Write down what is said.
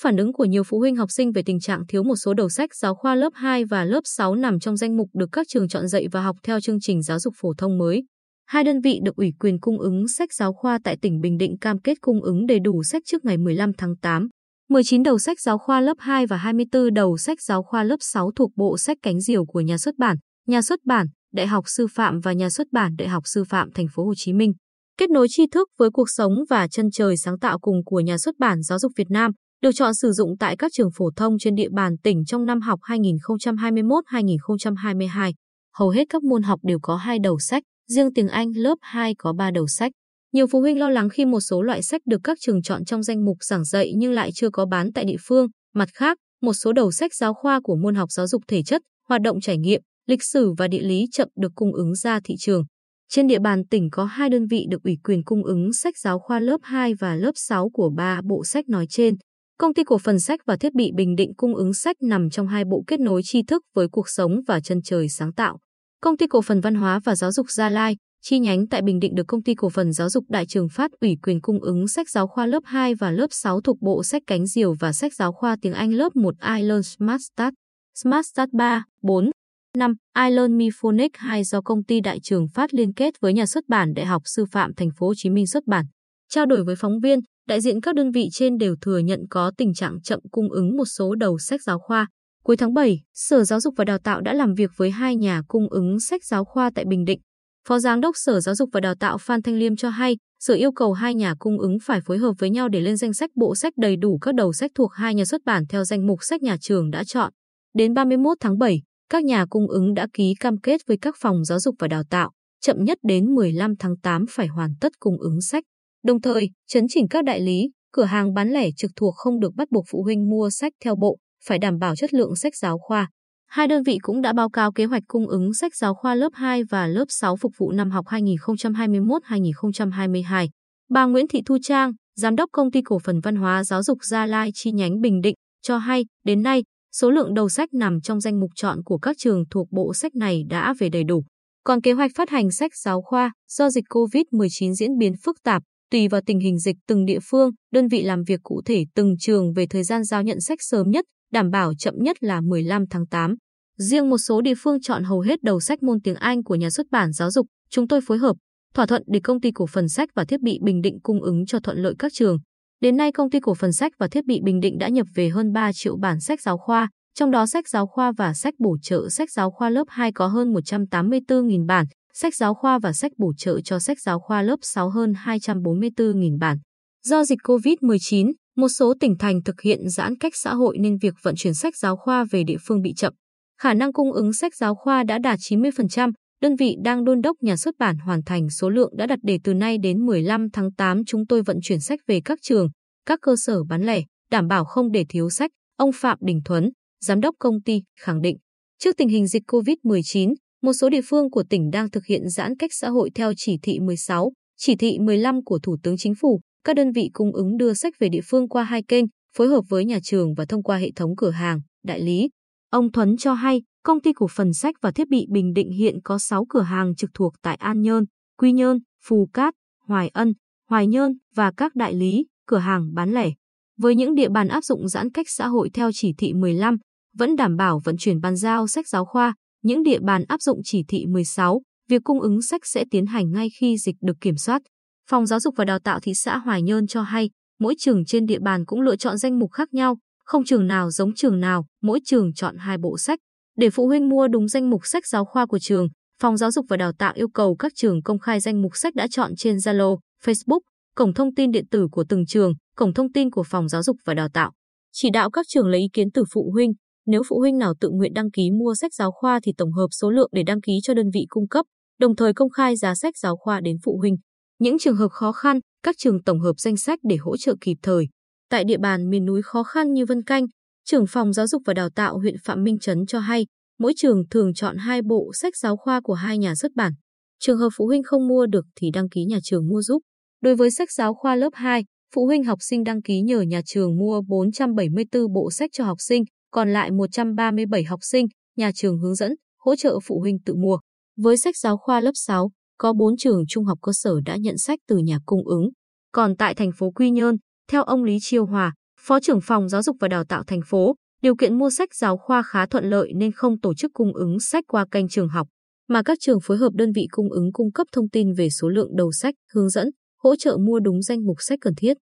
phản ứng của nhiều phụ huynh học sinh về tình trạng thiếu một số đầu sách giáo khoa lớp 2 và lớp 6 nằm trong danh mục được các trường chọn dạy và học theo chương trình giáo dục phổ thông mới. Hai đơn vị được ủy quyền cung ứng sách giáo khoa tại tỉnh Bình Định cam kết cung ứng đầy đủ sách trước ngày 15 tháng 8. 19 đầu sách giáo khoa lớp 2 và 24 đầu sách giáo khoa lớp 6 thuộc bộ sách cánh diều của nhà xuất bản, nhà xuất bản, Đại học Sư phạm và nhà xuất bản Đại học Sư phạm Thành phố Hồ Chí Minh. Kết nối tri thức với cuộc sống và chân trời sáng tạo cùng của nhà xuất bản Giáo dục Việt Nam được chọn sử dụng tại các trường phổ thông trên địa bàn tỉnh trong năm học 2021-2022. Hầu hết các môn học đều có hai đầu sách, riêng tiếng Anh lớp 2 có 3 đầu sách. Nhiều phụ huynh lo lắng khi một số loại sách được các trường chọn trong danh mục giảng dạy nhưng lại chưa có bán tại địa phương. Mặt khác, một số đầu sách giáo khoa của môn học giáo dục thể chất, hoạt động trải nghiệm, lịch sử và địa lý chậm được cung ứng ra thị trường. Trên địa bàn tỉnh có hai đơn vị được ủy quyền cung ứng sách giáo khoa lớp 2 và lớp 6 của ba bộ sách nói trên. Công ty cổ phần sách và thiết bị Bình Định cung ứng sách nằm trong hai bộ kết nối tri thức với cuộc sống và chân trời sáng tạo. Công ty cổ phần văn hóa và giáo dục Gia Lai, chi nhánh tại Bình Định được công ty cổ phần giáo dục Đại Trường Phát ủy quyền cung ứng sách giáo khoa lớp 2 và lớp 6 thuộc bộ sách cánh diều và sách giáo khoa tiếng Anh lớp 1 iLearn Smart Start, Smart Start 3, 4, 5. iLearn Miphonic Phonics 2 do công ty Đại Trường Phát liên kết với nhà xuất bản Đại học Sư phạm Thành phố Hồ Chí Minh xuất bản. Trao đổi với phóng viên, đại diện các đơn vị trên đều thừa nhận có tình trạng chậm cung ứng một số đầu sách giáo khoa. Cuối tháng 7, Sở Giáo dục và Đào tạo đã làm việc với hai nhà cung ứng sách giáo khoa tại Bình Định. Phó Giám đốc Sở Giáo dục và Đào tạo Phan Thanh Liêm cho hay, Sở yêu cầu hai nhà cung ứng phải phối hợp với nhau để lên danh sách bộ sách đầy đủ các đầu sách thuộc hai nhà xuất bản theo danh mục sách nhà trường đã chọn. Đến 31 tháng 7, các nhà cung ứng đã ký cam kết với các phòng giáo dục và đào tạo, chậm nhất đến 15 tháng 8 phải hoàn tất cung ứng sách. Đồng thời, chấn chỉnh các đại lý, cửa hàng bán lẻ trực thuộc không được bắt buộc phụ huynh mua sách theo bộ, phải đảm bảo chất lượng sách giáo khoa. Hai đơn vị cũng đã báo cáo kế hoạch cung ứng sách giáo khoa lớp 2 và lớp 6 phục vụ năm học 2021-2022. Bà Nguyễn Thị Thu Trang, Giám đốc Công ty Cổ phần Văn hóa Giáo dục Gia Lai chi nhánh Bình Định, cho hay đến nay, số lượng đầu sách nằm trong danh mục chọn của các trường thuộc bộ sách này đã về đầy đủ. Còn kế hoạch phát hành sách giáo khoa do dịch COVID-19 diễn biến phức tạp, tùy vào tình hình dịch từng địa phương, đơn vị làm việc cụ thể từng trường về thời gian giao nhận sách sớm nhất, đảm bảo chậm nhất là 15 tháng 8. Riêng một số địa phương chọn hầu hết đầu sách môn tiếng Anh của nhà xuất bản giáo dục, chúng tôi phối hợp, thỏa thuận để công ty cổ phần sách và thiết bị Bình Định cung ứng cho thuận lợi các trường. Đến nay công ty cổ phần sách và thiết bị Bình Định đã nhập về hơn 3 triệu bản sách giáo khoa, trong đó sách giáo khoa và sách bổ trợ sách giáo khoa lớp 2 có hơn 184.000 bản, sách giáo khoa và sách bổ trợ cho sách giáo khoa lớp 6 hơn 244.000 bản. Do dịch COVID-19, một số tỉnh thành thực hiện giãn cách xã hội nên việc vận chuyển sách giáo khoa về địa phương bị chậm. Khả năng cung ứng sách giáo khoa đã đạt 90%, đơn vị đang đôn đốc nhà xuất bản hoàn thành số lượng đã đặt để từ nay đến 15 tháng 8 chúng tôi vận chuyển sách về các trường, các cơ sở bán lẻ, đảm bảo không để thiếu sách, ông Phạm Đình Thuấn, giám đốc công ty, khẳng định. Trước tình hình dịch COVID-19, một số địa phương của tỉnh đang thực hiện giãn cách xã hội theo chỉ thị 16, chỉ thị 15 của Thủ tướng Chính phủ. Các đơn vị cung ứng đưa sách về địa phương qua hai kênh, phối hợp với nhà trường và thông qua hệ thống cửa hàng, đại lý. Ông Thuấn cho hay, công ty cổ phần sách và thiết bị Bình Định hiện có 6 cửa hàng trực thuộc tại An Nhơn, Quy Nhơn, Phù Cát, Hoài Ân, Hoài Nhơn và các đại lý, cửa hàng bán lẻ. Với những địa bàn áp dụng giãn cách xã hội theo chỉ thị 15, vẫn đảm bảo vận chuyển bàn giao sách giáo khoa, những địa bàn áp dụng chỉ thị 16, việc cung ứng sách sẽ tiến hành ngay khi dịch được kiểm soát. Phòng Giáo dục và Đào tạo thị xã Hoài Nhơn cho hay, mỗi trường trên địa bàn cũng lựa chọn danh mục khác nhau, không trường nào giống trường nào, mỗi trường chọn hai bộ sách. Để phụ huynh mua đúng danh mục sách giáo khoa của trường, Phòng Giáo dục và Đào tạo yêu cầu các trường công khai danh mục sách đã chọn trên Zalo, Facebook, cổng thông tin điện tử của từng trường, cổng thông tin của Phòng Giáo dục và Đào tạo. Chỉ đạo các trường lấy ý kiến từ phụ huynh, nếu phụ huynh nào tự nguyện đăng ký mua sách giáo khoa thì tổng hợp số lượng để đăng ký cho đơn vị cung cấp, đồng thời công khai giá sách giáo khoa đến phụ huynh. Những trường hợp khó khăn, các trường tổng hợp danh sách để hỗ trợ kịp thời. Tại địa bàn miền núi khó khăn như Vân Canh, trưởng phòng giáo dục và đào tạo huyện Phạm Minh Trấn cho hay, mỗi trường thường chọn hai bộ sách giáo khoa của hai nhà xuất bản. Trường hợp phụ huynh không mua được thì đăng ký nhà trường mua giúp. Đối với sách giáo khoa lớp 2, phụ huynh học sinh đăng ký nhờ nhà trường mua 474 bộ sách cho học sinh, còn lại 137 học sinh, nhà trường hướng dẫn, hỗ trợ phụ huynh tự mua. Với sách giáo khoa lớp 6, có 4 trường trung học cơ sở đã nhận sách từ nhà cung ứng. Còn tại thành phố Quy Nhơn, theo ông Lý Chiêu Hòa, Phó trưởng phòng Giáo dục và Đào tạo thành phố, điều kiện mua sách giáo khoa khá thuận lợi nên không tổ chức cung ứng sách qua kênh trường học, mà các trường phối hợp đơn vị cung ứng cung cấp thông tin về số lượng đầu sách, hướng dẫn, hỗ trợ mua đúng danh mục sách cần thiết.